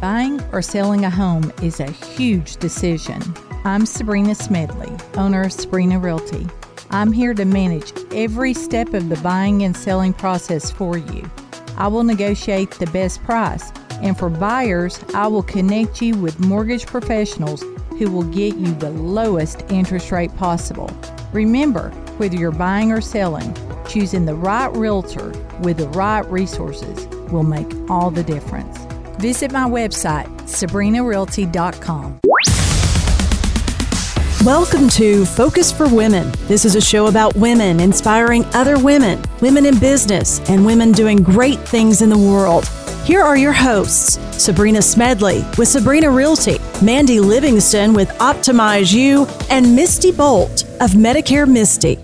Buying or selling a home is a huge decision. I'm Sabrena Smedley, owner of Sabrena Realty. I'm here to manage every step of the buying and selling process for you. I will negotiate the best price, and for buyers, I will connect you with mortgage professionals who will get you the lowest interest rate possible. Remember, whether you're buying or selling, choosing the right realtor with the right resources will make all the difference. Visit my website, sabrenarealty.com. Welcome to Focus for Women. This is a show about women inspiring other women, women in business, and women doing great things in the world. Here are your hosts Sabrena Smedley with Sabrena Realty, Mandy Livingston with Optimize You, and Misty Bolt of Medicare Misty.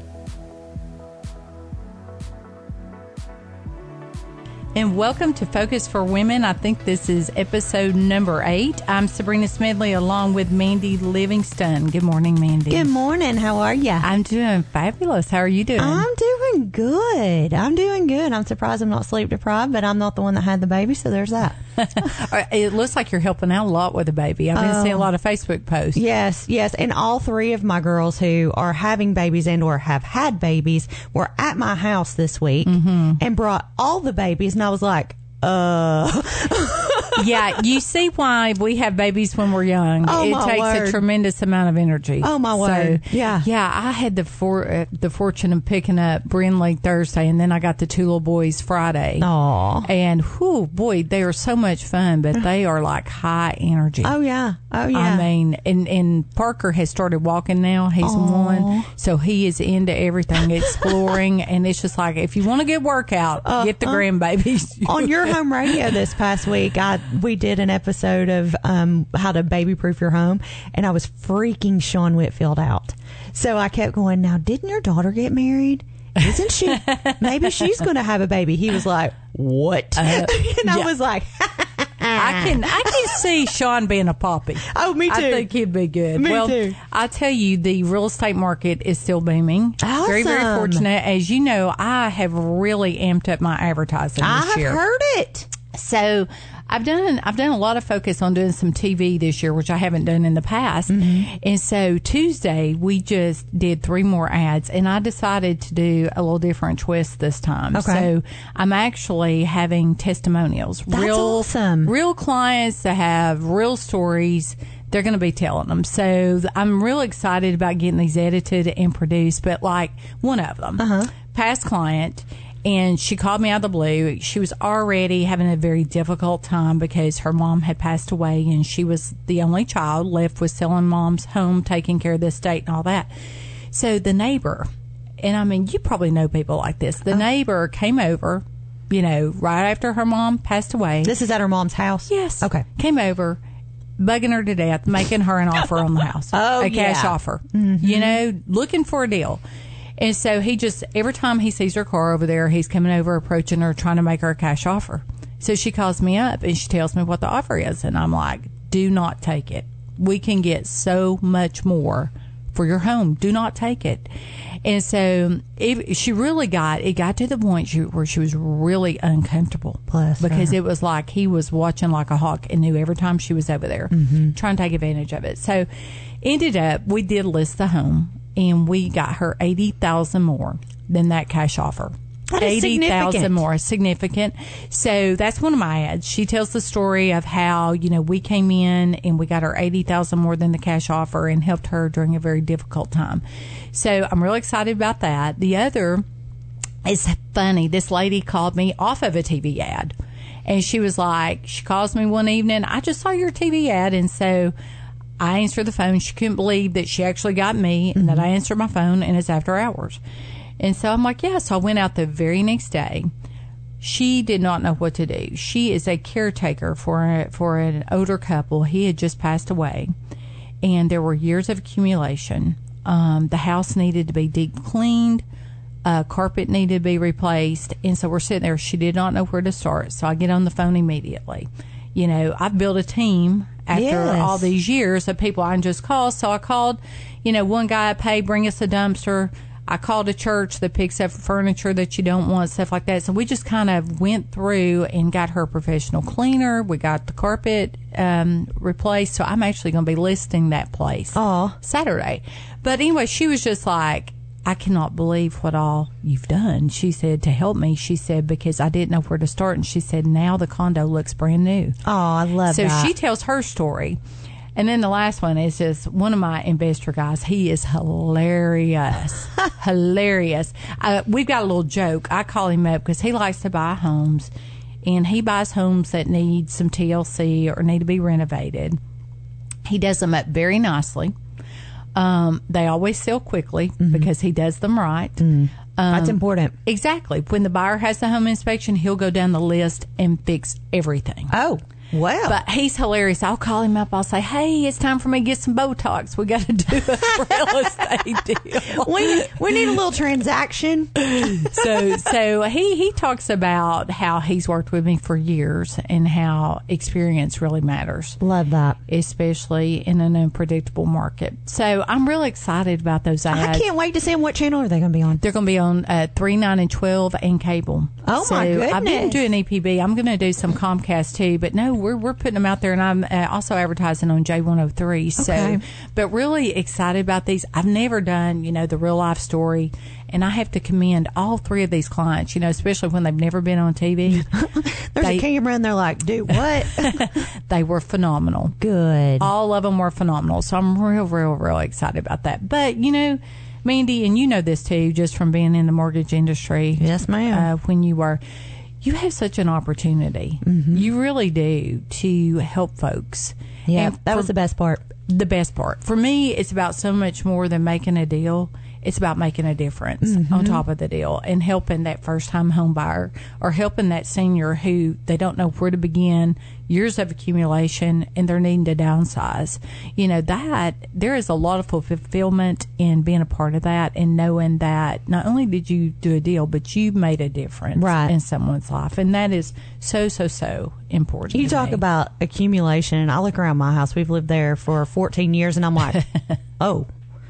And welcome to Focus for Women. I think this is episode number eight. I'm Sabrena Smedley along with Mandy Livingston. Good morning, Mandy. Good morning. How are you? I'm doing fabulous. How are you doing? I'm doing good. I'm doing good. I'm surprised I'm not sleep deprived, but I'm not the one that had the baby, so there's that. it looks like you're helping out a lot with the baby. I've been seeing a oh. lot of Facebook posts. Yes, yes. And all three of my girls who are having babies and or have had babies were at my house this week mm-hmm. and brought all the babies and I was like, uh yeah, you see why we have babies when we're young. Oh, it takes word. a tremendous amount of energy. Oh, my So, word. Yeah. yeah. I had the for uh, the fortune of picking up Brinley Thursday, and then I got the two little boys Friday. Aw. And whoo, boy, they are so much fun, but they are like high energy. Oh yeah. Oh yeah. I mean, and and Parker has started walking now. He's one, so he is into everything, exploring, and it's just like if you want to get workout, get the grandbabies. Uh-huh. on your home radio this past week, I we did an episode of um, how to baby proof your home, and I was freaking Sean Whitfield out. So I kept going. Now, didn't your daughter get married? Isn't she? Maybe she's going to have a baby. He was like, "What?" and I yeah. was like, I can I can see Sean being a poppy. "Oh, me too." I think he'd be good. Me well, too. I tell you, the real estate market is still booming. Awesome. Very, very fortunate. As you know, I have really amped up my advertising I have year. heard it. So I've done I've done a lot of focus on doing some TV this year, which I haven't done in the past. Mm-hmm. And so Tuesday we just did three more ads, and I decided to do a little different twist this time. Okay. So I'm actually having testimonials, That's real awesome. real clients that have real stories. They're going to be telling them. So I'm real excited about getting these edited and produced. But like one of them, Uh-huh. past client, and she called me out of the blue. She was already having a very difficult time because her mom had passed away and she was the only child left with selling mom's home, taking care of the estate and all that. So the neighbor, and I mean, you probably know people like this. The uh-huh. neighbor came over, you know, right after her mom passed away. This is at her mom's house. Yes. Okay. Came over, bugging her to death, making her an offer on the house. Oh, a cash yeah. offer. Mm-hmm. You know, looking for a deal. And so he just every time he sees her car over there, he's coming over, approaching her, trying to make her a cash offer. So she calls me up and she tells me what the offer is, and I'm like, "Do not take it. We can get so much more." For your home, do not take it. And so it, she really got, it got to the point she, where she was really uncomfortable. Bless her. because it was like he was watching like a hawk and knew every time she was over there Mm-hmm. trying to take advantage of it. So ended up we did list the home and we got her eighty thousand more than that cash offer. That Eighty thousand more, significant. So that's one of my ads. She tells the story of how you know we came in and we got her eighty thousand more than the cash offer and helped her during a very difficult time. So I'm really excited about that. The other is funny. This lady called me off of a TV ad. And she was like, she calls me one evening, I just saw your TV ad. And so I answered the phone. She couldn't believe that she actually got me and that I answered my phone and it's after hours. And so I'm like, yeah. So I went out the very next day. She did not know what to do. She is a caretaker for a, for an older couple. He had just passed away, and there were years of accumulation. Um, the house needed to be deep cleaned uh, carpet needed to be replaced. And so we're sitting there. She did not know where to start. So I get on the phone immediately. You know, I've built a team after Yes. all these years of people I can just call. So I called, you know, one guy I pay, bring us a dumpster. I called a church that picks up furniture that you don't want, stuff like that. So we just kind of went through and got her professional cleaner. We got the carpet um, replaced, so I'm actually going to be listing that place Aw. Saturday. But anyway, she was just like, I cannot believe what all you've done. She said to help me. She said because I didn't know where to start, and she said now the condo looks brand new. Oh, I love So that. she tells her story. And then the last one is just one of my investor guys. He is hilarious. hilarious. Uh, we've got a little joke. I call him up because he likes to buy homes and he buys homes that need some TLC or need to be renovated. He does them up very nicely. Um, they always sell quickly mm-hmm. because he does them right. Mm. Um, That's important. Exactly. When the buyer has the home inspection, he'll go down the list and fix everything. Oh, well. But he's hilarious. I'll call him up. I'll say, "Hey, it's time for me to get some Botox. We got to do a real estate deal." we, we need a little transaction. so, so he he talks about how he's worked with me for years and how experience really matters, Love that. especially in an unpredictable market. So, I'm really excited about those ads. I can't wait to see them. What channel are they going to be on? They're going to be on uh, three, nine, and twelve, and cable. Oh, so my I've been doing EPB. I'm going to do some Comcast too, but no, we're we're putting them out there, and I'm uh, also advertising on J103. So, Okay. but really excited about these. I've never done, you know, the real life story, and I have to commend all three of these clients. You know, especially when they've never been on TV. There's They- a camera, and they're like, "Dude, what?" they were phenomenal. Good. All of them were phenomenal. So I'm real, real, real excited about that. But, you know, Mandy, and you know this too, just from being in the mortgage industry. Yes, ma'am. Uh, when you were, you have such an opportunity. Mm-hmm. You really do to help folks. yeah, And that was the best part. the best part. For me, it's about so much more than making a deal. It's about making a difference Mm-hmm. on top of the deal and helping that first time home buyer or helping that senior who they don't know where to begin, years of accumulation, and they're needing to downsize. You know, that there is a lot of fulfillment in being a part of that and knowing that not only did you do a deal, but you made a difference Right. in someone's life. And that is so, so, so important. You talk me. about accumulation, and I look around my house. We've lived there for 14 years, and I'm like, oh,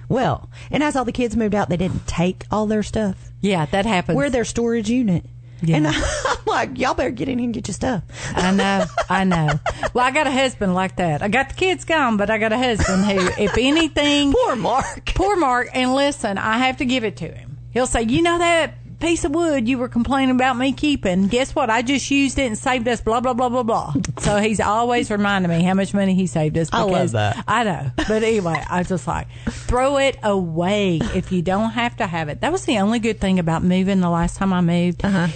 well. And as all the kids moved out, they didn't take all their stuff. Yeah, that happens. We're their storage unit. Yeah. And I'm like, y'all better get in here and get your stuff. I know, I know. Well, I got a husband like that. I got the kids gone, but I got a husband who, if anything, Poor Mark. poor Mark. And listen, I have to give it to him. He'll say, "You know that piece of wood you were complaining about me keeping? Guess what? I just used it and saved us. Blah blah blah blah blah." So he's always reminding me how much money he saved us. I love Because that. I know, but anyway, I was just like, throw it away if you don't have to have it. That was the only good thing about moving. The last time I moved, Uh-huh.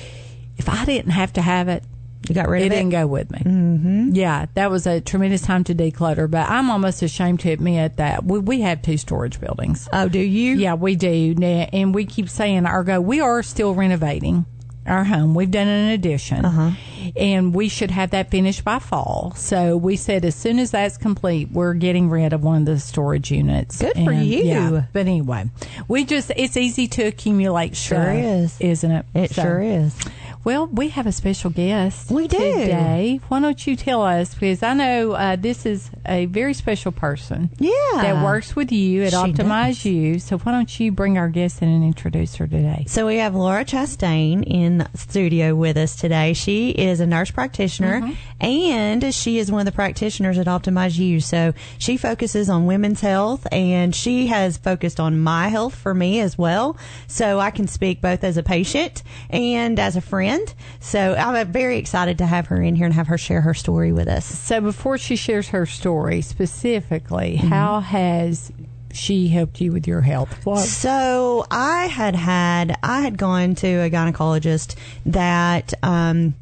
if I didn't have to have it, You got rid it of it? didn't go with me. Mm-hmm. Yeah, that was a tremendous time to declutter. But I'm almost ashamed to admit that we, we have two storage buildings. Oh, do you? Yeah, we do, and we keep saying our go. We are still renovating our home. We've done an addition, Uh-huh. and we should have that finished by fall. So we said as soon as that's complete, we're getting rid of one of the storage units. Good for you. Yeah, but anyway, we just it's easy to accumulate. Sure stuff, is. isn't it? It So- sure is. Well, we have a special guest. We do. today. Why don't you tell us? Because I know uh, this is a very special person. Yeah. that works with you at She Optimize You. So why don't you bring our guest in and introduce her today? So we have Laura Chastain in studio with us today. She is a nurse practitioner and she is one of the practitioners at Optimize You. So she focuses on women's health and she has focused on my health for me as well. So I can speak both as a patient and as a friend. So I'm very excited to have her in here and have her share her story with us. So before she shares her story specifically, Mm-hmm. how has she helped you with your health? What? So I had had I had gone to a gynecologist that um,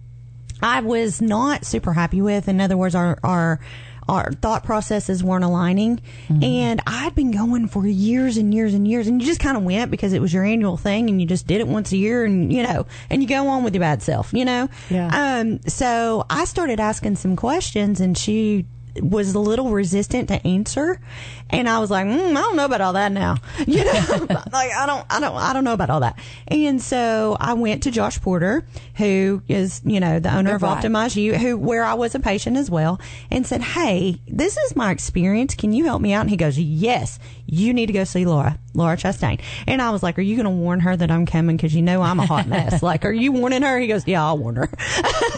I was not super happy with. In other words, our our our thought processes weren't aligning, and I'd been going for years and years and years, and you just kind of went because it was your annual thing, and you just did it once a year, and you know, and you go on with your bad self, you know. Yeah. Um. So I started asking some questions, and she was a little resistant to answer, and I was like, mm, I don't know about all that now. You know, like I don't, I don't, I don't know about all that. And so I went to Josh Porter, who is you know the owner of Right. Optimize You, who where I was a patient as well, and said, Hey, this is my experience. Can you help me out? And he goes, Yes, you need to go see Laura, Laura Chastain. And I was like, Are you going to warn her that I'm coming? Because you know I'm a hot mess. like, are you warning her? He goes, Yeah, I'll warn her.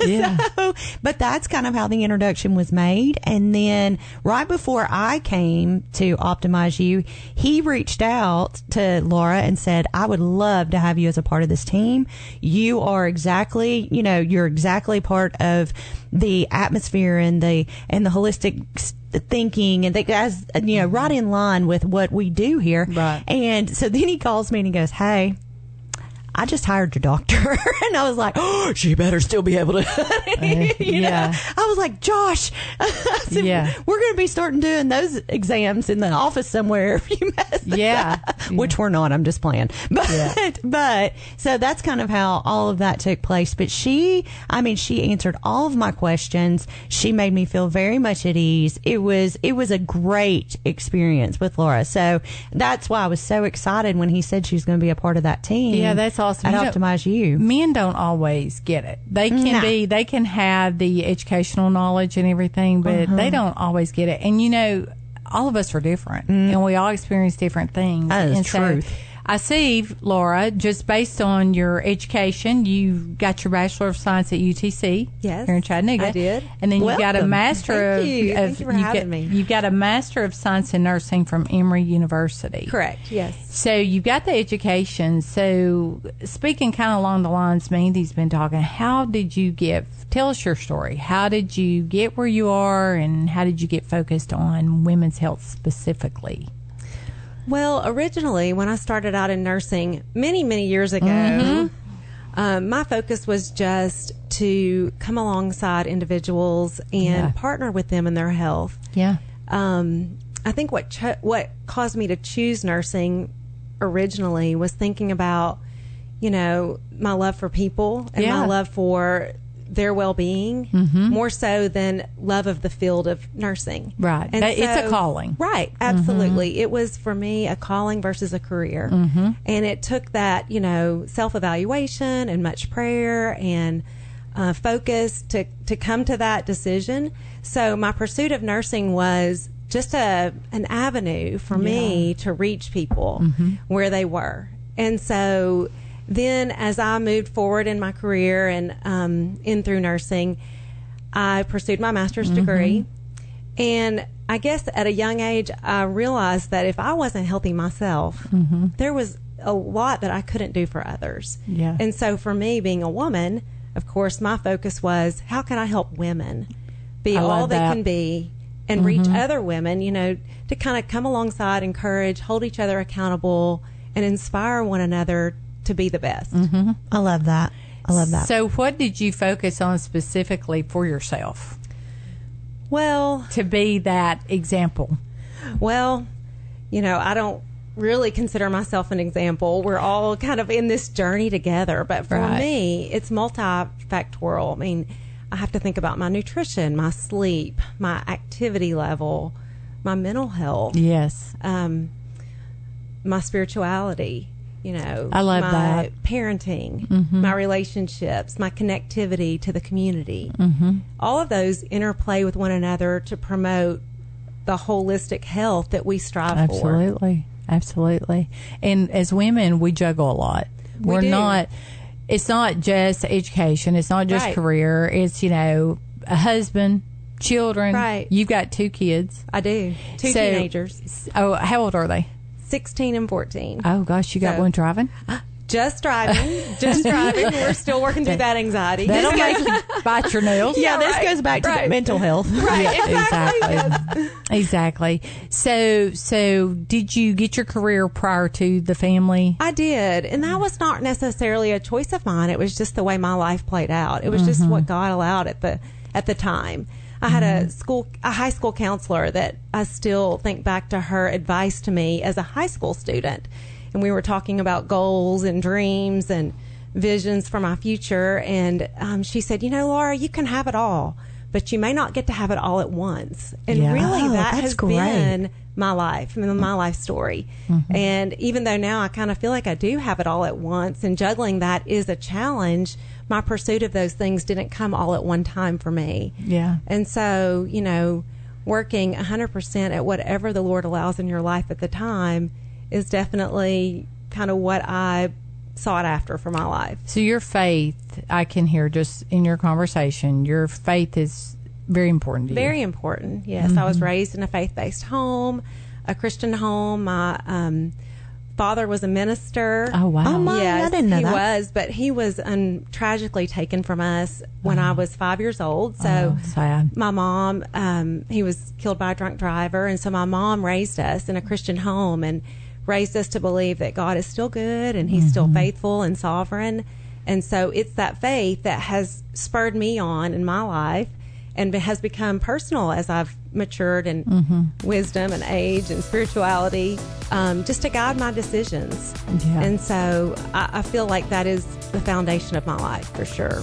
Yeah. So, but that's kind of how the introduction was made. And then right before I came to To optimize You, he reached out to Laura and said, I would love to have you as a part of this team. You are exactly, you know, you're exactly part of the atmosphere and the, and the holistic thinking and that guys, you know, right in line with what we do here. Right. And so then he calls me and he goes, Hey, I just hired your doctor. and I was like, oh, she better still be able to. Uh, you know? yeah. I was like, Josh, said, Yeah. we're going to be starting doing those exams in the office somewhere if you mess Yeah. up." Which we're not. I'm just playing. But, Yeah. but, so that's kind of how all of that took place. But she, I mean, she answered all of my questions. She made me feel very much at ease. It was, it was a great experience with Laura. So that's why I was so excited when he said she was going to be a part of that team. Yeah, that's awesome. At You Optimize You. Men don't always get it. They can No. be, they can have the educational knowledge and everything, but Uh-huh. they don't always get it. And you know, all of us are different, and we all experience different things. Mm. That is and truth. I see, Laura, just based on your education, you got your Bachelor of Science at UTC Yes, here in Chattanooga. I did. And then you got a Master Thank of, you. of Thank you having got, me. You've got a Master of Science in Nursing from Emory University. Correct. Yes. So you've got the education. So speaking kind of along the lines Mandy's been talking, how did you get? Tell us your story. How did you get where you are, and how did you get focused on women's health specifically? Well, originally, when I started out in nursing many, many years ago, um, my focus was just to come alongside individuals and Yeah. partner with them in their health. Yeah. Um, I think what cho- what caused me to choose nursing originally was thinking about, you know, my love for people and Yeah. my love for their well being mm-hmm. more so than love of the field of nursing. Right. And That- it's a calling. Right. Mm-hmm. Absolutely. It was for me a calling versus a career. Mm-hmm. And it took that, you know, self evaluation and much prayer and uh, focus to, to come to that decision. So my pursuit of nursing was just a an avenue for me to reach people where they were. And so then as I moved forward in my career and um, in through nursing, I pursued my master's mm-hmm. degree. And I guess at a young age, I realized that if I wasn't healthy myself, mm-hmm. there was a lot that I couldn't do for others. Yeah. And so for me, being a woman, of course, my focus was how can I help women be I all they that. can be and mm-hmm. reach other women, you know, to kind of come alongside, encourage, hold each other accountable, and inspire one another to be the best. I love that. I love that. So, what did you focus on specifically for yourself Well, to be that example? Well, you know, I don't really consider myself an example. We're all kind of in this journey together. But for Right. me, it's multifactorial. I mean, I have to think about my nutrition, my sleep, my activity level, my mental health, Yes. um, my spirituality. You know, I love my that. Mm-hmm. parenting, my relationships, my connectivity to the community. Mm-hmm. All of those interplay with one another to promote the holistic health that we strive for. Absolutely. Absolutely. And as women, we juggle a lot. We are do. not, it's not just education, it's not just Right. career, it's, you know, a husband, children. Right. You've got two kids. I do. Two So- teenagers, Oh, how old are they? 16 and 14. Oh, gosh, you got So- one driving? Just driving. Just driving. We're still working through that anxiety. That'll make you bite your nails. yeah, this right, goes back to right. mental health. Yeah, exactly. exactly. So, so did you get your career prior to the family? I did. And that was not necessarily a choice of mine. It was just the way my life played out. It was just mm-hmm. what God allowed at the at the time. I had a school a high school counselor that I still think back to her advice to me as a high school student. And we were talking about goals and dreams and visions for my future and um, she said, "You know, Laura, you can have it all, but you may not get to have it all at once. And Yeah. really, Oh, that that's has great. been my life, I mean, my life story. And even though now I kind of feel like I do have it all at once, and juggling that is a challenge, my pursuit of those things didn't come all at one time for me. Yeah. And so, you know, working 100% at whatever the Lord allows in your life at the time is definitely kind of what I sought after for my life. So your faith, I can hear just in your conversation, your faith is very important to you. Very important. Yes, I was raised in a faith-based home, a Christian home. My um, father was a minister. Oh wow. Oh, my. Yes, I didn't know he that. was, but he was um, tragically taken from us when I was five years old. So Oh, sad. my mom, um, he was killed by a drunk driver, and so my mom raised us in a Christian home and raised us to believe that God is still good and He's still faithful and sovereign. And so it's that faith that has spurred me on in my life and has become personal as I've matured in wisdom and age and spirituality, um, just to guide my decisions. Yeah. And so I, I feel like that is the foundation of my life for sure.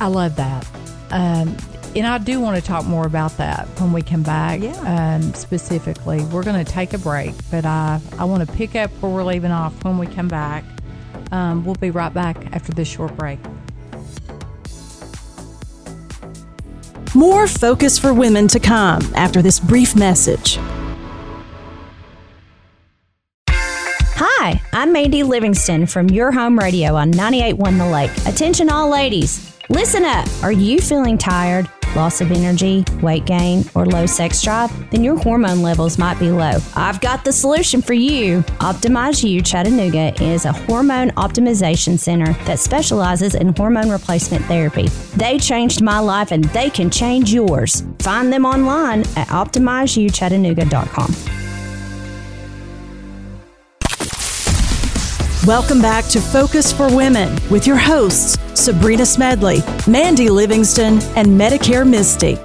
I love that. Um, and I do want to talk more about that when we come back. Yeah. Um, specifically, we're going to take a break, but I I want to pick up where we're leaving off when we come back. Um, we'll be right back after this short break. More Focus for Women to come after this brief message. Hi, I'm Mandy Livingston from Your Home Radio on 98.1 The Lake. Attention, all ladies. Listen up. Are you feeling tired, loss of energy, weight gain, or low sex drive? Then your hormone levels might be low. I've got the solution for you. Optimize You Chattanooga is a hormone optimization center that specializes in hormone replacement therapy. They changed my life and they can change yours. Find them online at optimizeyouchattanooga.com. Welcome back to Focus for Women with your hosts, Sabrena Smedley, Mandy Livingston, and Medicare Misty.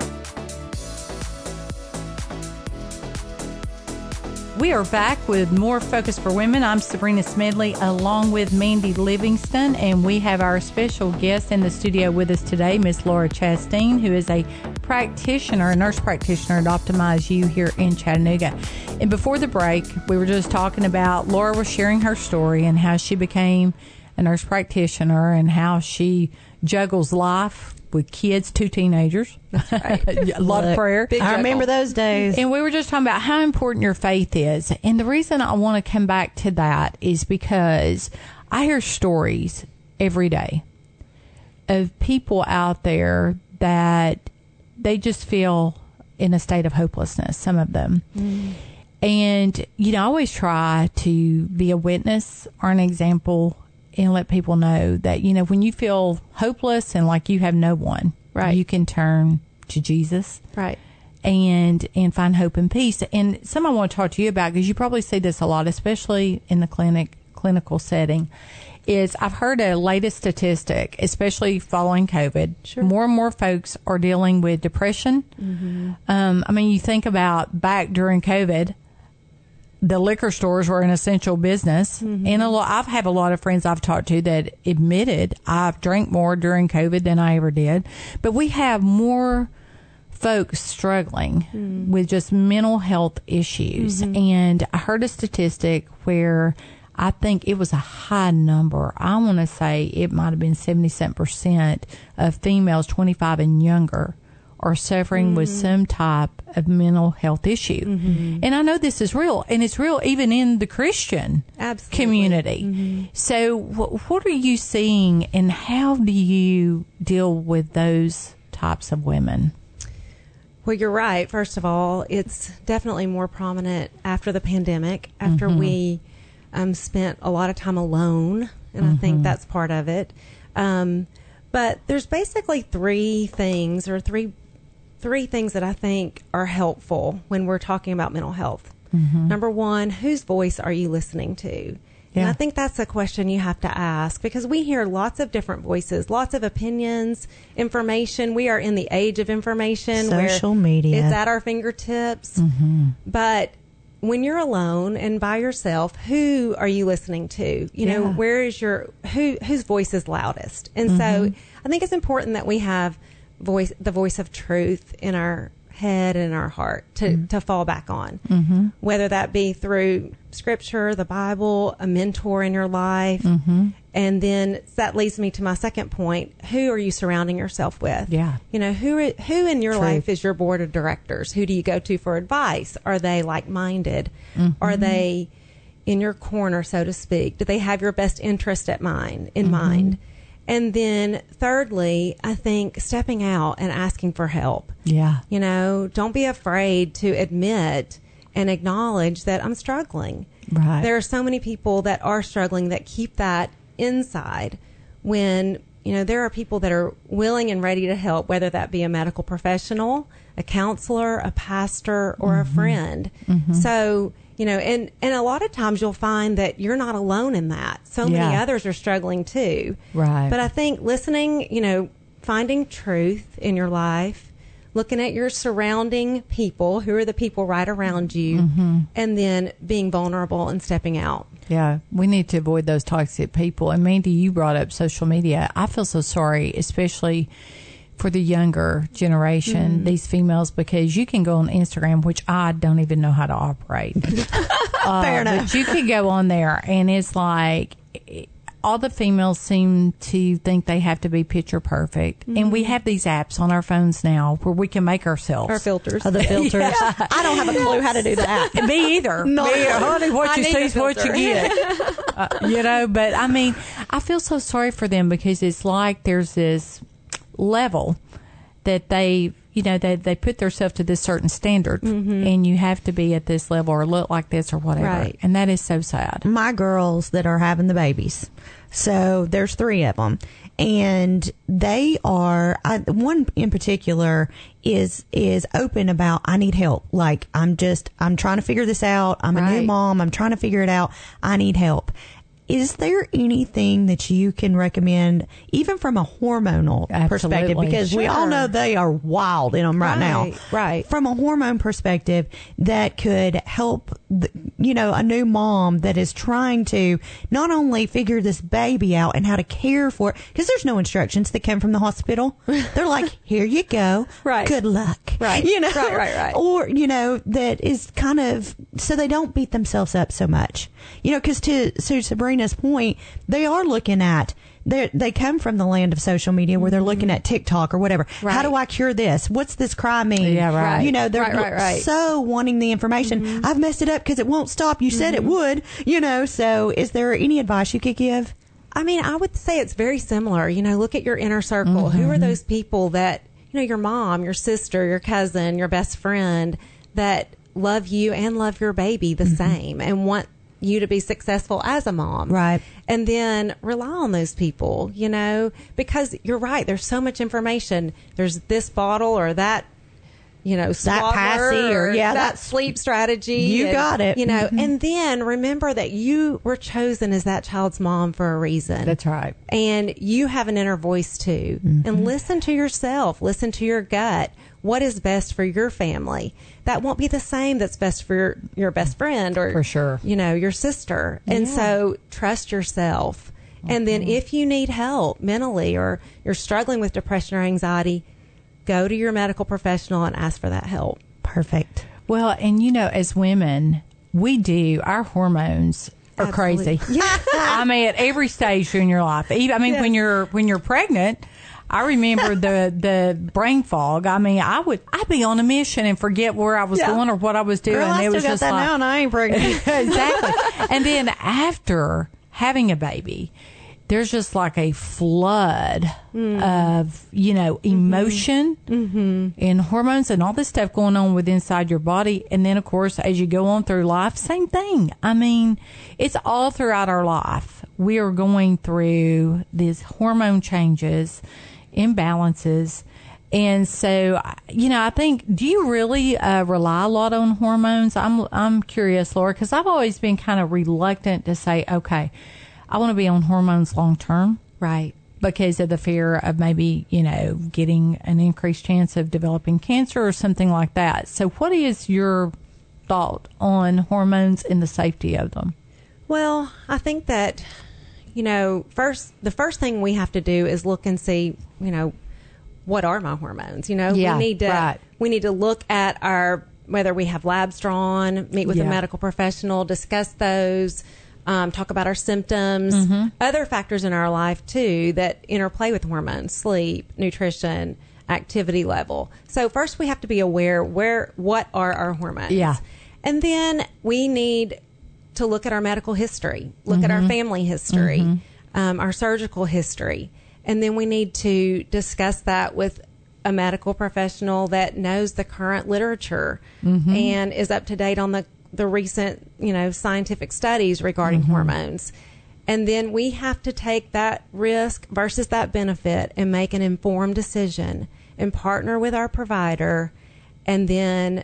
We are back with more Focus for Women. I'm Sabrena Smedley along with Mandy Livingston, and we have our special guest in the studio with us today, Miss Laura Chastain, who is a practitioner, a nurse practitioner at Optimize You here in Chattanooga. And before the break, we were just talking about Laura was sharing her story and how she became a nurse practitioner and how she juggles life with kids, two teenagers. a lot of prayer. I remember those days. And we were just talking about how important your faith is. And the reason I want to come back to that is because I hear stories every day of people out there that they just feel in a state of hopelessness, some of them. And, you know, I always try to be a witness or an example and let people know that, you know, when you feel hopeless and like you have no one, Right. you can turn to Jesus Right. and and find hope and peace. And some I want to talk to you about because you probably see this a lot, especially in the clinic clinical setting. Is I've heard a latest statistic, especially following COVID. More and more folks are dealing with depression. Um, I mean, you think about back during COVID, the liquor stores were an essential business, mm-hmm. and a lot. I've had a lot of friends I've talked to that admitted I've drank more during COVID than I ever did. But we have more folks struggling mm. with just mental health issues, mm-hmm. and I heard a statistic where. I think it was a high number. I want to say it might have been 77 percent of females 25 and younger are suffering with mm-hmm. some type of mental health issue. Mm-hmm. And I know this is real, and it's real even in the Christian Absolutely. community. Mm-hmm. So, wh- what are you seeing, and how do you deal with those types of women? Well, you're right. First of all, it's definitely more prominent after the pandemic, after we um, spent a lot of time alone, and I think that's part of it. Um, but there's basically three things, or three three things that I think are helpful when we're talking about mental health. Mm-hmm. Number one, whose voice are you listening to? And I think that's a question you have to ask because we hear lots of different voices, lots of opinions, information. We are in the age of information. Social media. It's at our fingertips. Mm-hmm. But when you're alone and by yourself, who are you listening to? You know, Yeah. where is your who whose voice is loudest? And so mm-hmm. I think it's important that we have voice, the voice of truth in our head and our heart to, Mm-hmm. to fall back on. Mm-hmm. Whether that be through scripture, the Bible, a mentor in your life. Mm-hmm. And then that leads me to my second point. Who are you surrounding yourself with? Yeah. You know, who, who in your True. life is your board of directors? Who do you go to for advice? Are they like minded? Mm-hmm. Are they in your corner, so to speak? Do they have your best interest at mind in Mm-hmm. mind? And then thirdly, I think stepping out and asking for help. Yeah. You know, don't be afraid to admit and acknowledge that I'm struggling. Right. There are so many people that are struggling that keep that inside when, you know, there are people that are willing and ready to help, whether that be a medical professional, a counselor, a pastor, or Mm-hmm. a friend. So, you know, and, and a lot of times you'll find that you're not alone in that. So many others are struggling too. Right. But I think listening, you know, finding truth in your life, looking at your surrounding people, who are the people right around you, Mm-hmm. and then being vulnerable and stepping out. Yeah, we need to avoid those toxic people. And Mandy, you brought up social media. I feel so sorry, especially for the younger generation, these females, because you can go on Instagram, which I don't even know how to operate. Uh, Fair enough. But you can go on there, and it's like all the females seem to think they have to be picture perfect. And we have these apps on our phones now where we can make ourselves. Our filters. Other filters. I don't have a clue how to do that. Me either. Not Me, a clue. honey, what I you see is what you get. uh, you know, but I mean, I feel so sorry for them because it's like there's this level that they, you know, they they put themselves to this certain standard, mm-hmm. and you have to be at this level or look like this or whatever, Right. and that is so sad. my girls that are having the babies. So there's three of them, and they are I, one in particular is is open about I need help. Like I'm just I'm trying to figure this out. I'm a new mom. I'm trying to figure it out. I need help. Is there anything that you can recommend, even from a hormonal perspective? Absolutely. Because we all know they are wild in them right, now. Right, right. From a hormone perspective, that could help, the, you know, a new mom that is trying to not only figure this baby out and how to care for it, because there's no instructions that come from the hospital. They're like, here you go. Right. Good luck. Right. You know, Right, right, right. Or, you know, that is kind of, so they don't beat themselves up so much. You know, because to, to Sabrena's point, they are looking at, they they come from the land of social media where they're looking at TikTok or whatever. How do I cure this? What's this cry mean? Yeah, right. You know, they're Right, right, right. so wanting the information. I've messed it up because it won't stop. You said it would. You know, so is there any advice you could give? I mean, I would say it's very similar. You know, look at your inner circle. Who Mm-hmm. are those people that, you know, your mom, your sister, your cousin, your best friend that love you and love your baby Mm-hmm. the same and want you to be successful as a mom. Right. And then rely on those people, you know, because you're right. There's so much information. There's this bottle or that, you know, swaddler passy or- yeah, that that's- sleep strategy. You and, got it. You know, Mhm. and then remember that you were chosen as that child's mom for a reason That's right. and you have an inner voice too Mm-hmm. and listen to yourself listen to your gut what is best for your family that won't be the same that's best for your, your best friend or For sure. you know your sister and so trust yourself and then if you need help mentally or you're struggling with depression or anxiety go to your medical professional and ask for that help Perfect. Well, and you know, as women, we do our hormones are Absolutely. crazy. Yeah, I mean, at every stage in your life. Even, I mean, when you're when you're pregnant. I remember the the brain fog. I mean, I would I'd be on a mission and forget where I was Yeah. going or what I was doing. Girl, I it was just that like, now, and I ain't pregnant. exactly. And then after having a baby, there's just like a flood hmm. of, you know, mm-hmm. emotion mm-hmm. and hormones and all this stuff going on with inside your body. And then, of course, as you go on through life, same thing. I mean, it's all throughout our life. We are going through these hormone changes, imbalances. And so, you know, I think, do you really uh, rely a lot on hormones? I'm, I'm curious, Laura, because I've always been kind of reluctant to say, okay, I want to be on hormones long term right because of the fear of maybe, you know, getting an increased chance of developing cancer or something like that. So, what is your thought on hormones and the safety of them? Well, I think that you know, first the first thing we have to do is look and see, you know, what are my hormones? You know, Yeah, we need to right. we need to look at our whether we have labs drawn, meet with Yeah. a medical professional, discuss those, um, talk about our symptoms, Mm-hmm. other factors in our life too that interplay with hormones, sleep, nutrition, activity level. So first we have to be aware where what are our hormones. Yeah. And then we need to look at our medical history, look at our mm-hmm. family history, mm-hmm. um, our surgical history, and then we need to discuss that with a medical professional that knows the current literature mm-hmm. and is up to date on the the recent you know scientific studies regarding hormones. And then we have to take that risk versus that benefit and make an informed decision and partner with our provider and then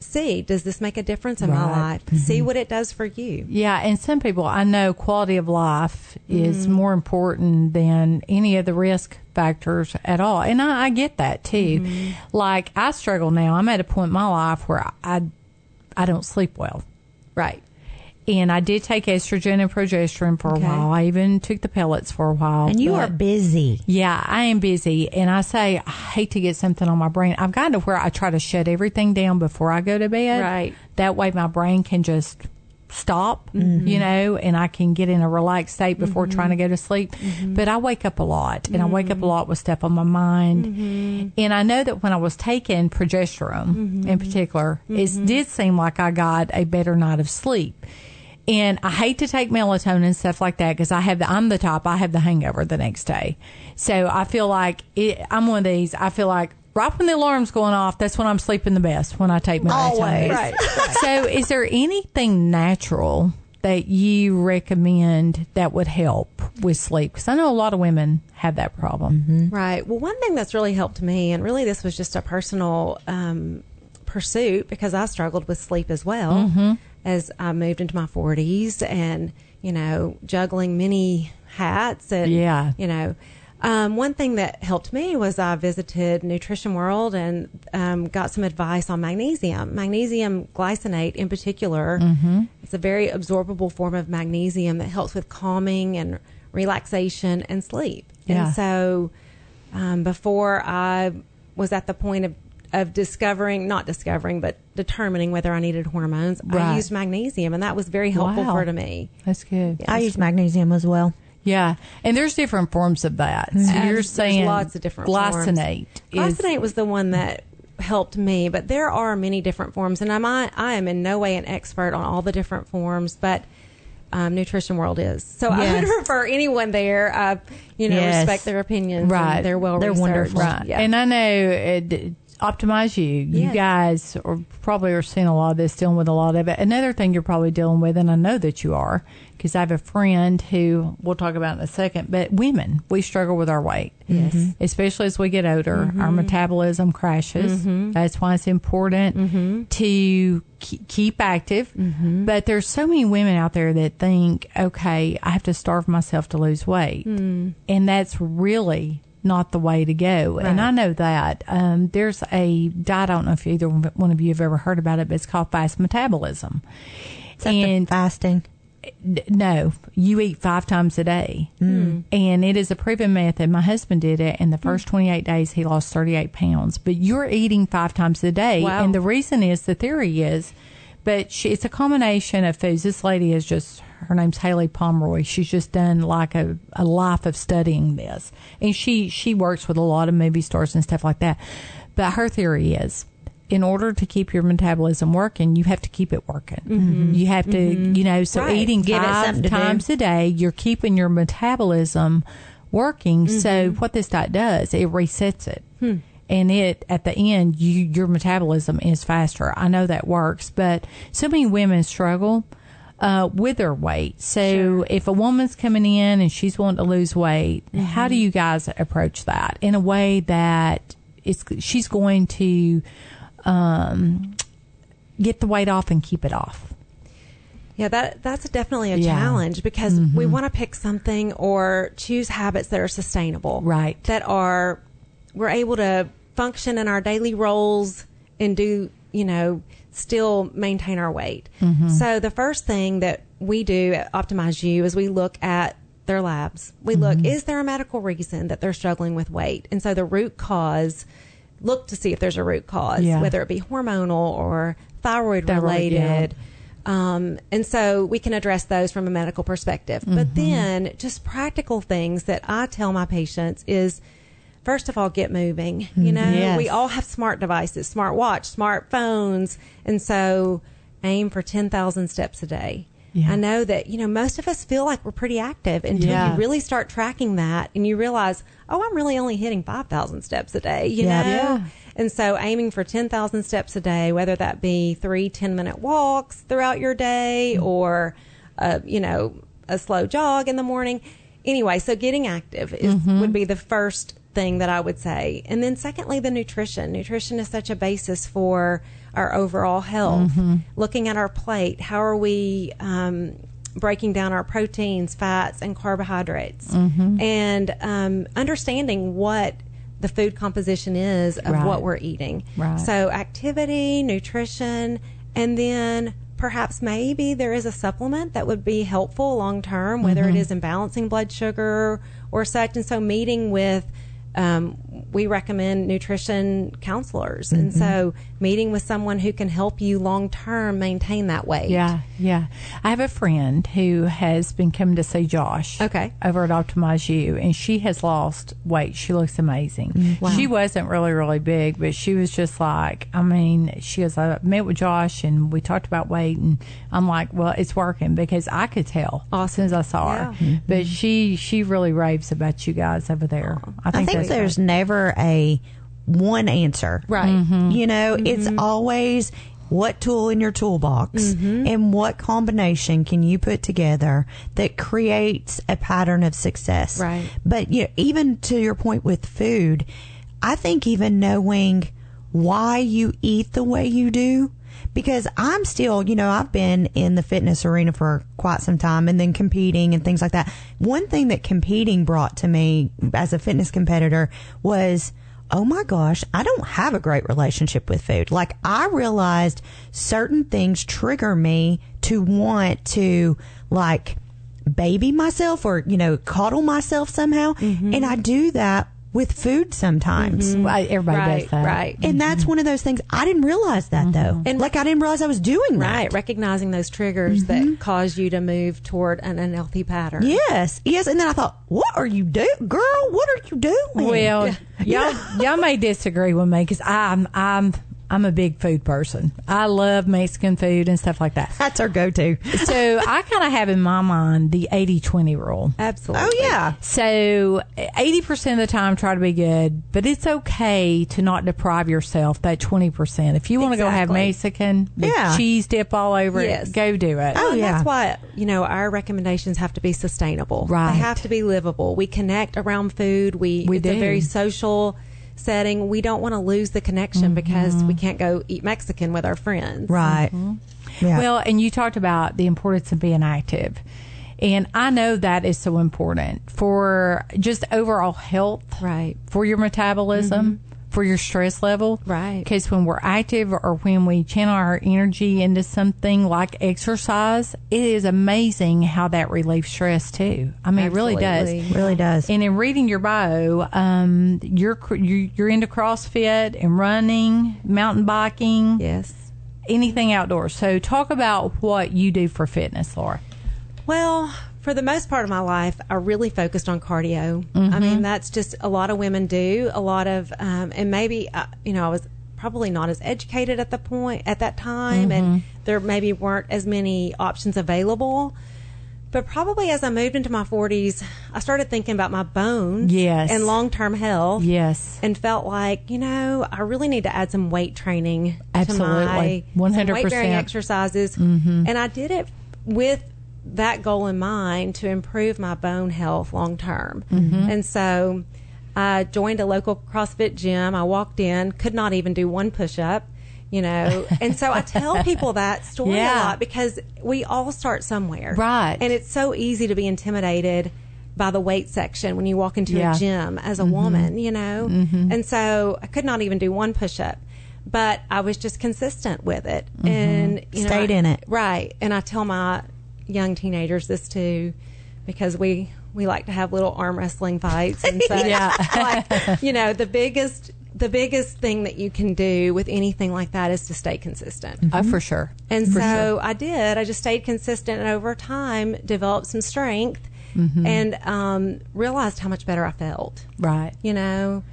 see does this make a difference in my Right. life? See what it does for you. Yeah, and some people I know quality of life is Mm-hmm. more important than any of the risk factors at all, and I, I get that too. Mm-hmm. Like I struggle now. I'm at a point in my life where I I don't sleep well, Right. And I did take estrogen and progesterone for Okay. a while. I even took the pellets for a while. And you are busy. Yeah, I am busy, and I say I hate to get something on my brain. I've gotten to where I try to shut everything down before I go to bed. Right. That way, my brain can just stop, mm-hmm. you know, and I can get in a relaxed state before mm-hmm. trying to go to sleep. Mm-hmm. But I wake up a lot, and I wake up a lot with stuff on my mind. And I know that when I was taking progesterone, in particular, it did seem like I got a better night of sleep. And I hate to take melatonin and stuff like that because I have the I'm the top. I have the hangover the next day, so I feel like it, I'm one of these. I feel like right when the alarm's going off, that's when I'm sleeping the best when I take melatonin. Always. Right. So, is there anything natural that you recommend that would help with sleep? Because I know a lot of women have that problem. Right. Well, one thing that's really helped me, and really this was just a personal um, pursuit because I struggled with sleep as well Mm-hmm. as I moved into my 40s and, you know, juggling many hats. And, Yeah. you know, um, one thing that helped me was I visited Nutrition World and um, got some advice on magnesium. Magnesium glycinate, in particular, Mm-hmm. it's a very absorbable form of magnesium that helps with calming and relaxation and sleep. Yeah. And so, um, before I was at the point of, of discovering, not discovering, but determining whether I needed hormones, I used magnesium, and that was very helpful Wow. for to me. That's good. I use magnesium as well. Yeah, and there's different forms of that. So And you're saying lots of different forms. glycinate. Is, Glycinate was the one that helped me, but there are many different forms, and I'm I, I am in no way an expert on all the different forms, but um, Nutrition World is. So I would Yes. refer anyone there. I, you know, Yes. respect their opinions. Right. and they're well They're researched. wonderful. Right. Yeah. And I know it, Optimize You, you Yes. guys are probably are seeing a lot of this, dealing with a lot of it. Another thing you're probably dealing with, and I know that you are, because I have a friend who we'll talk about in a second, but women, we struggle with our weight. Yes. Mm-hmm. Especially as we get older, our mm-hmm. metabolism crashes. Mm-hmm. That's why it's important to ke- keep active. But there's so many women out there that think, okay, I have to starve myself to lose weight. Mm. And that's really not the way to go. And I know that. Um, there's a diet, I don't know if either one of you have ever heard about it, but it's called fast metabolism. Is the fasting? No, you eat five times a day. Mm. And it is a proven method. My husband did it. In the first 28 days, he lost 38 pounds. But you're eating five times a day. Wow. And the reason is the theory is, but she, it's a combination of foods. This lady is just, her name's Haylie Pomroy. She's just done like a, a life of studying this. And she, she works with a lot of movie stars and stuff like that. But her theory is, in order to keep your metabolism working, you have to keep it working. You have to, you know, so Right. eating Give five times a day, you're keeping your metabolism working. So what this diet does, it resets it. And it at the end, you your metabolism is faster. I know that works, but so many women struggle uh, with their weight. So if a woman's coming in and she's wanting to lose weight, how do you guys approach that in a way that it's she's going to um, get the weight off and keep it off? Yeah, that that's definitely a Yeah. Mm-hmm. challenge because we want to pick something or choose habits that are sustainable. Right. That are we're able to function in our daily roles and do, you know, still maintain our weight. Mm-hmm. So the first thing that we do at Optimize You is we look at their labs. We look, is there a medical reason that they're struggling with weight? And so the root cause, look to see if there's a root cause, Yeah. whether it be hormonal or thyroid, Thyroid, related. Um, and so we can address those from a medical perspective. But then just practical things that I tell my patients is first of all, get moving. You mm-hmm. know, Yes. we all have smart devices, smart watch, smartphones. And so aim for 10,000 steps a day. Yeah. I know that, you know, most of us feel like we're pretty active until Yeah. you really start tracking that and you realize, oh, I'm really only hitting 5,000 steps a day, you Yeah. know? Yeah. And so aiming for 10,000 steps a day, whether that be three 10 minute walks throughout your day mm-hmm. or, uh, you know, a slow jog in the morning. Anyway, so getting active is, mm-hmm. would be the first thing that I would say. And then secondly, the nutrition. Nutrition is such a basis for our overall health. Looking at our plate, how are we, um, breaking down our proteins, fats, and carbohydrates, and um, understanding what the food composition is of Right. what we're eating. Right. So, activity, nutrition, and then perhaps maybe there is a supplement that would be helpful long term, whether Mm-hmm. it is in balancing blood sugar or such. And so, meeting with um, we recommend nutrition counselors, and Mm-hmm. so meeting with someone who can help you long term maintain that weight. Yeah, yeah. I have a friend who has been coming to see Josh. Okay. Over at Optimize You, and she has lost weight. She looks amazing. She wasn't really, really big, but she was just like, I mean, she was. I met with Josh and we talked about weight, and I'm like, well, it's working because I could tell as soon as I saw her. Yeah. But she she really raves about you guys over there. I I think, there's that's there's never a one answer. Right. Mm-hmm. You know, it's always what tool in your toolbox Mm-hmm. and what combination can you put together that creates a pattern of success. Right. But you know, even to your point with food, I think even knowing why you eat the way you do because I'm still, you know, I've been in the fitness arena for quite some time and then competing and things like that. One thing that competing brought to me as a fitness competitor was, oh my gosh, I don't have a great relationship with food. Like I realized certain things trigger me to want to like baby myself or, you know, coddle myself somehow. Mm-hmm. And I do that with food sometimes. Mm-hmm. Well, everybody Right. does that. Right. And mm-hmm. that's one of those things. I didn't realize that though. And like I didn't realize I was doing that. Right, recognizing those triggers that cause you to move toward an unhealthy pattern. Yes, yes. And then I thought, what are you doing, girl? What are you doing? Well, y'all y'all may disagree with me because I'm I'm I'm a big food person. I love Mexican food and stuff like that. that's our go-to. So I kind of have in my mind the 80-20 rule. Absolutely. Oh yeah, So 80% of the time try to be good, but it's okay to not deprive yourself that 20%. If you want to go have Mexican Yeah. cheese dip all over Yes. it, go do it. Oh, yeah. that's why you know our recommendations have to be sustainable. Right. They have to be livable. We connect around food. We, We it's do. a very social setting. We don't want to lose the connection because we mm-hmm. can't go eat Mexican with our friends. right. Mm-hmm. Yeah. Well, and you talked about the importance of being active. And I know that is so important for just overall health. Right. For your metabolism, mm-hmm. For your stress level. Right. Because when we're active or when we channel our energy into something like exercise, it is amazing how that relieves stress too. I mean, it really does. Absolutely. really does. And in reading your bio, um, you're you're into CrossFit and running, mountain biking, Yes. anything outdoors. So talk about what you do for fitness, Laura. Well, for the most part of my life, I really focused on cardio. I mean, that's just a lot of women do. A lot of, um, and maybe uh, you know, I was probably not as educated at the point at that time, and there maybe weren't as many options available. But probably as I moved into my 40s, I started thinking about my bones Yes. and long term health. Yes. And felt like, you know, I really need to add some weight training Absolutely. to my 100%. weight bearing exercises. And I did it with that goal in mind to improve my bone health long term. Mm-hmm. And so I joined a local CrossFit gym. I walked in, could not even do one push up. You know, and so I tell people that story Yeah. a lot because we all start somewhere. Right. And it's so easy to be intimidated by the weight section when you walk into Yeah. a gym as a mm-hmm. woman, you know? Mm-hmm. And so I could not even do one push up, but I was just consistent with it. And, you know, Stayed I- in it. Right. And I tell my young teenagers this too, because we, we like to have little arm wrestling fights and so Yeah. like you know the biggest the biggest thing that you can do with anything like that is to stay consistent Oh, for sure. and so I did. I just stayed consistent and over time developed some strength Mm-hmm. and um, realized how much better I felt. Right. You know,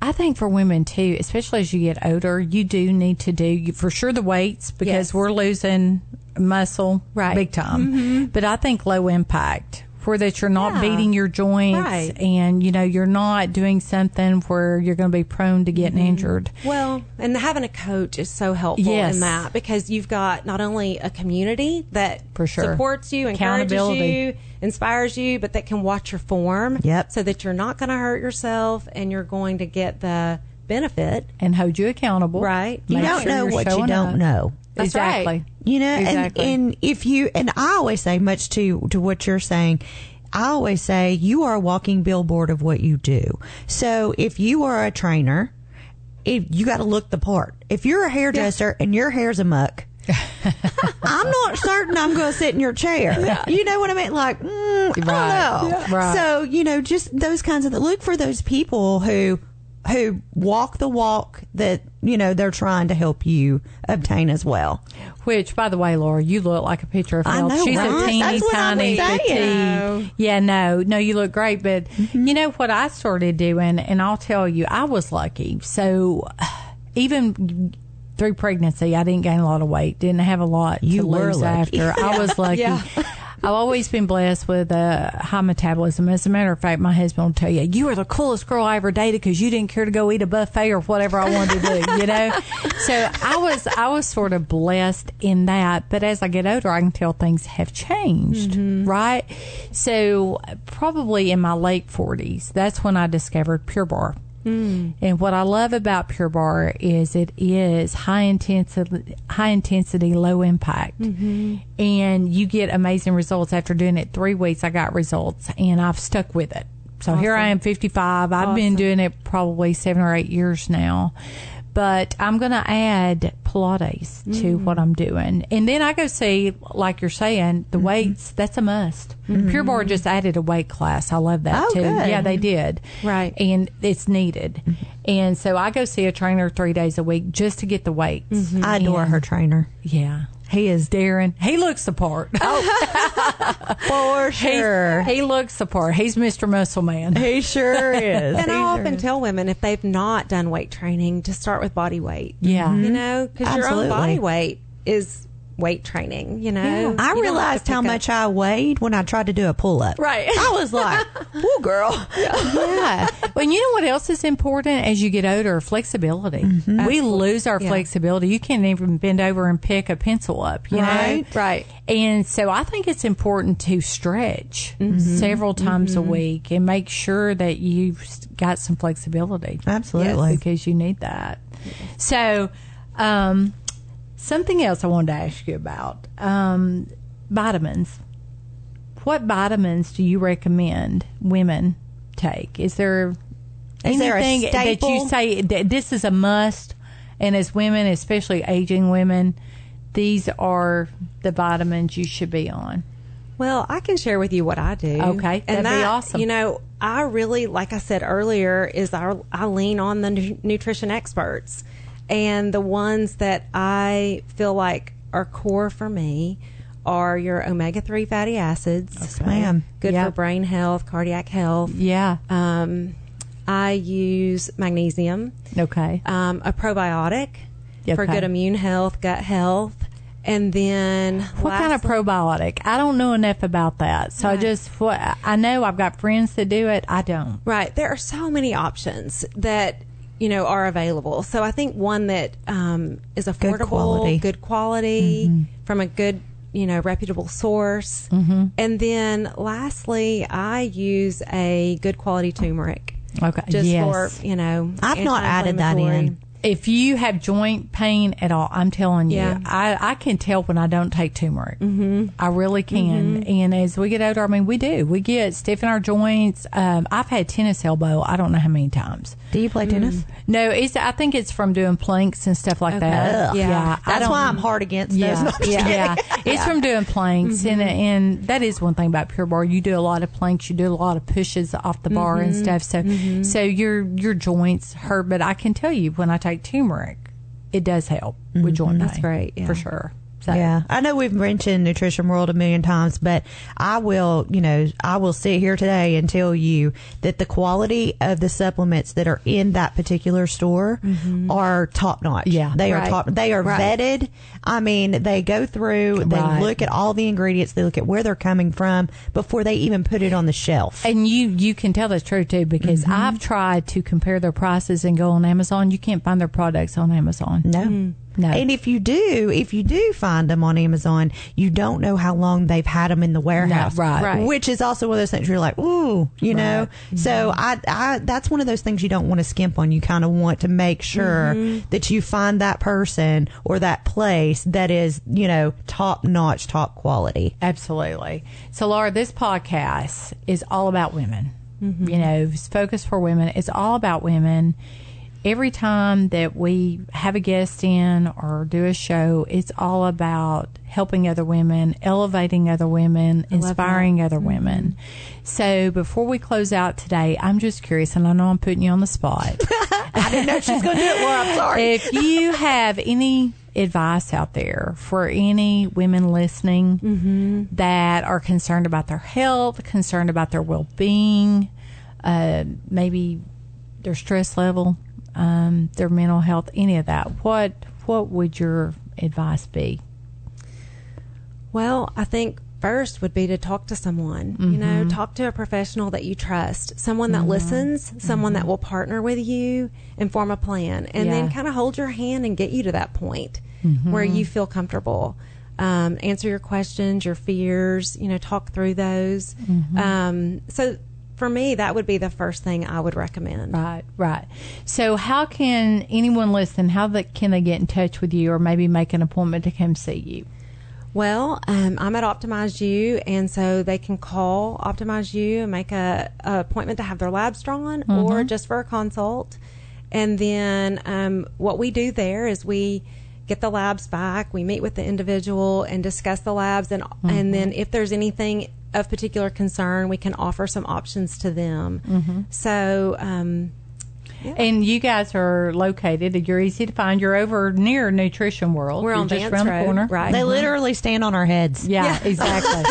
I think for women too, especially as you get older, you do need to do for sure the weights because Yes. we're losing muscle Right. big time. Mm-hmm. But I think low impact where that you're not Yeah. beating your joints Right. and you know you're not doing something where you're going to be prone to getting mm-hmm. injured. well, and having a coach is so helpful Yes. in that because you've got not only a community that For sure. supports you, encourages Accountability. you, inspires you, but that can watch your form. Yep. So that you're not going to hurt yourself and you're going to get the benefit. And hold you accountable, Right. You Make don't sure know what you don't up. know. That's exactly. right. You know, Exactly. and, and if you and I always say much to to what you're saying. I always say you are a walking billboard of what you do. So if you are a trainer, if you got to look the part. If you're a hairdresser and your hair's a muck, I'm not certain I'm going to sit in your chair. You know what I mean? Like, mm, I don't know. Yeah. Right. So you know, just those kinds of look for those people who who walk the walk that you know they're trying to help you obtain as well. Which, by the way, Laura, you look like a picture of I health. know, She's right? a teeny That's tiny petite. Yeah, no, no, you look great. But Mm-hmm. you know what I started doing, and I'll tell you, I was lucky. So even through pregnancy, I didn't gain a lot of weight. Didn't have a lot You to were lose lucky. after. I was lucky. Yeah. I've always been blessed with a high metabolism. As a matter of fact, my husband will tell you, you are the coolest girl I ever dated because you didn't care to go eat a buffet or whatever I wanted to do, you know? So I was, I was sort of blessed in that. But as I get older, I can tell things have changed, mm-hmm. right? So probably in my late 40s, that's when I discovered Pure Barre. Mm. And what I love about Pure Barre is it is high intensity, high intensity, low impact, mm-hmm. and you get amazing results. After doing it three weeks, I got results, and I've stuck with it. So here I am, 55. I've been doing it probably seven or eight years now. But I'm going to add Pilates to what I'm doing. And then I go see, like you're saying, the mm-hmm. weights, that's a must. Mm-hmm. Pure Barre just added a weight class. I love that Oh, too. good. Yeah, they did. Right. And it's needed. Mm-hmm. And so I go see a trainer three days a week just to get the weights. I adore And- her trainer. Yeah. He is Darren, he looks the part. Oh. for sure. He, looks the part. He's Mr. Muscle Man. He sure is. And He I sure often is. tell women if they've not done weight training, to start with body weight. Yeah. You know, because your own body weight is weight training, you know. I You realized how pick much I weighed when I tried to do a pull up. Right. I was like, "Whoa, girl!" yeah. Well, you know what else is important as you get older? Flexibility. Mm-hmm. We lose our Yeah. flexibility. You can't even bend over and pick a pencil up, you Right. know? Right. And so I think it's important to stretch Mm-hmm. several times a week and make sure that you've got some flexibility. Absolutely. because you need that. So, um, something else I wanted to ask you about um, vitamins. What vitamins do you recommend women take? Is there Is there a anything that you say that this is a must? And as women, especially aging women, these are the vitamins you should be on. Well, I can share with you what I do. Okay, that'd and be that, awesome. You know, I really, like I said earlier, is I, I lean on the nu- nutrition experts, and the ones that I feel like are core for me are your omega three fatty acids. ma'am. Good Yeah. for brain health, cardiac health. Yeah. Um, I use magnesium, Okay. um, a probiotic for good immune health, gut health, and then What kind of probiotic? I don't know enough about that. So I just what I know I've got friends that do it. I don't. Right. There are so many options that you know are available. So I think one that um, is affordable, quality. good quality, Mm-hmm. from a good you know reputable source, Mm-hmm. and then lastly, I use a good quality turmeric. Okay. Just yes. for you know, I've not added that in. Anti-inflammatory. if you have joint pain at all, I'm telling you, Yeah. I, I can tell when I don't take turmeric. Mm-hmm. I really can. Mm-hmm. And as we get older, I mean, we do. We get stiff in our joints. Um, I've had tennis elbow. I don't know how many times. Do you play tennis? Mm. No, it's. I think it's from doing planks and stuff like that. Ugh. Yeah, I That's why I'm hard against Yeah, those. No, I'm just yeah. It's from doing planks, and mm-hmm. and that is one thing about Pure Barre. You do a lot of planks, you do a lot of pushes off the bar and mm-hmm. stuff. So so your your joints hurt, but I can tell you when I take turmeric, it does help with mm-hmm. joint pain. That's great, yeah. for sure. So, Yeah, I know we've mentioned Nutrition World a million times, but I will, you know, I will sit here today and tell you that the quality of the supplements that are in that particular store are top notch. Yeah, they are top. They are Right. vetted. I mean, they go through, they Right. look at all the ingredients, they look at where they're coming from before they even put it on the shelf. And you you can tell that's true too because Mm-hmm. I've tried to compare their prices and go on Amazon. You can't find their products on Amazon. No. No. And if you do, if you do find them on Amazon, you don't know how long they've had them in the warehouse. right. Right. Which is also one of those things you're like, ooh, you know? So I, I, that's one of those things you don't want to skimp on. You kind of want to make sure mm-hmm. that you find that person or that place that is, you know, top notch, top quality. Absolutely. So, Laura, this podcast is all about women. Mm-hmm. You know, it's focused for women. It's all about women. Every time that we have a guest in or do a show, it's all about helping other women, elevating other women, inspiring other women. So, before we close out today, I'm just curious, and I know I'm putting you on the spot. I didn't know she's going to do it. Well, I'm sorry. if you have any advice out there for any women listening that are concerned about their health, concerned about their well being, uh, maybe their stress level, um, their mental health, any of that, what what would your advice be? Well, I think first would be to talk to someone. You know, talk to a professional that you trust, someone that listens, someone that will partner with you and form a plan, and then kind of hold your hand and get you to that point where you feel comfortable. Um, answer your questions, your fears. You know, talk through those. Um, so. For me, that would be the first thing I would recommend. Right, right. So, how can anyone listen? How the, can they get in touch with you, or maybe make an appointment to come see you? Well, um, I'm at Optimize You, and so they can call Optimize You and make a, a appointment to have their labs drawn, or just for a consult. And then um, what we do there is we get the labs back. We meet with the individual and discuss the labs, and and then if there's anything of particular concern, we can offer some options to them. So. Um, And you guys are located. You're easy to find. You're over near Nutrition World. We're You're on just Vance around Road, the corner. right? they literally stand on our heads. Yeah, exactly.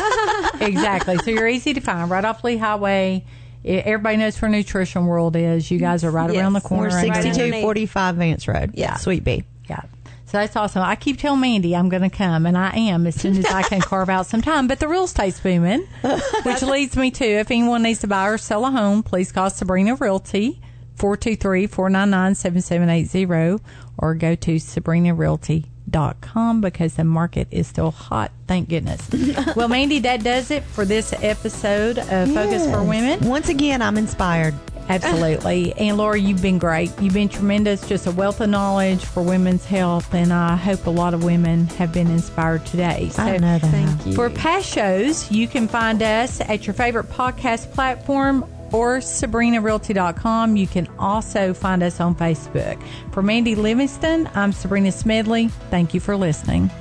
exactly. So you're easy to find right off Lee Highway. Everybody knows where Nutrition World is. You guys are right Yes. around the corner. We're 6245 Vance Road. Yeah. Suite B. So that's awesome. I keep telling Mandy I'm going to come, and I am as soon as I can carve out some time. But the real estate's booming, which leads me to if anyone needs to buy or sell a home, please call Sabrena Realty, 423 499 7780, or go to sabrenarealty.com because the market is still hot. Thank goodness. well, Mandy, that does it for this episode of Focus for Women. Once again, I'm inspired. Absolutely. And Laura, you've been great. You've been tremendous, just a wealth of knowledge for women's health. And I hope a lot of women have been inspired today. So I know that. thank you. for past shows, you can find us at your favorite podcast platform or sabrenarealty.com. You can also find us on Facebook. For Mandy Livingston, I'm Sabrena Smedley. Thank you for listening.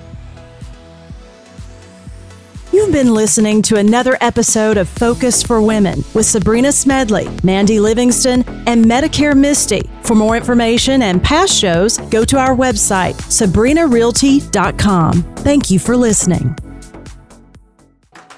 You've been listening to another episode of Focus for Women with Sabrena Smedley, Mandy Livingston, and Medicare Misty. For more information and past shows, go to our website, sabrenarealty.com. Thank you for listening.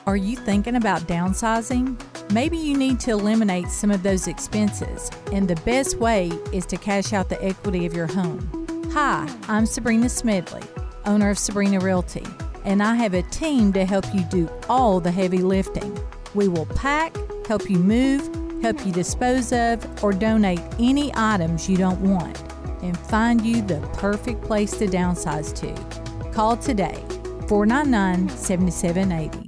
Are you thinking about downsizing? Maybe you need to eliminate some of those expenses, and the best way is to cash out the equity of your home. Hi, I'm Sabrena Smedley, owner of Sabrena Realty, and I have a team to help you do all the heavy lifting. We will pack, help you move, help you dispose of, or donate any items you don't want, and find you the perfect place to downsize to. Call today, 499 7780.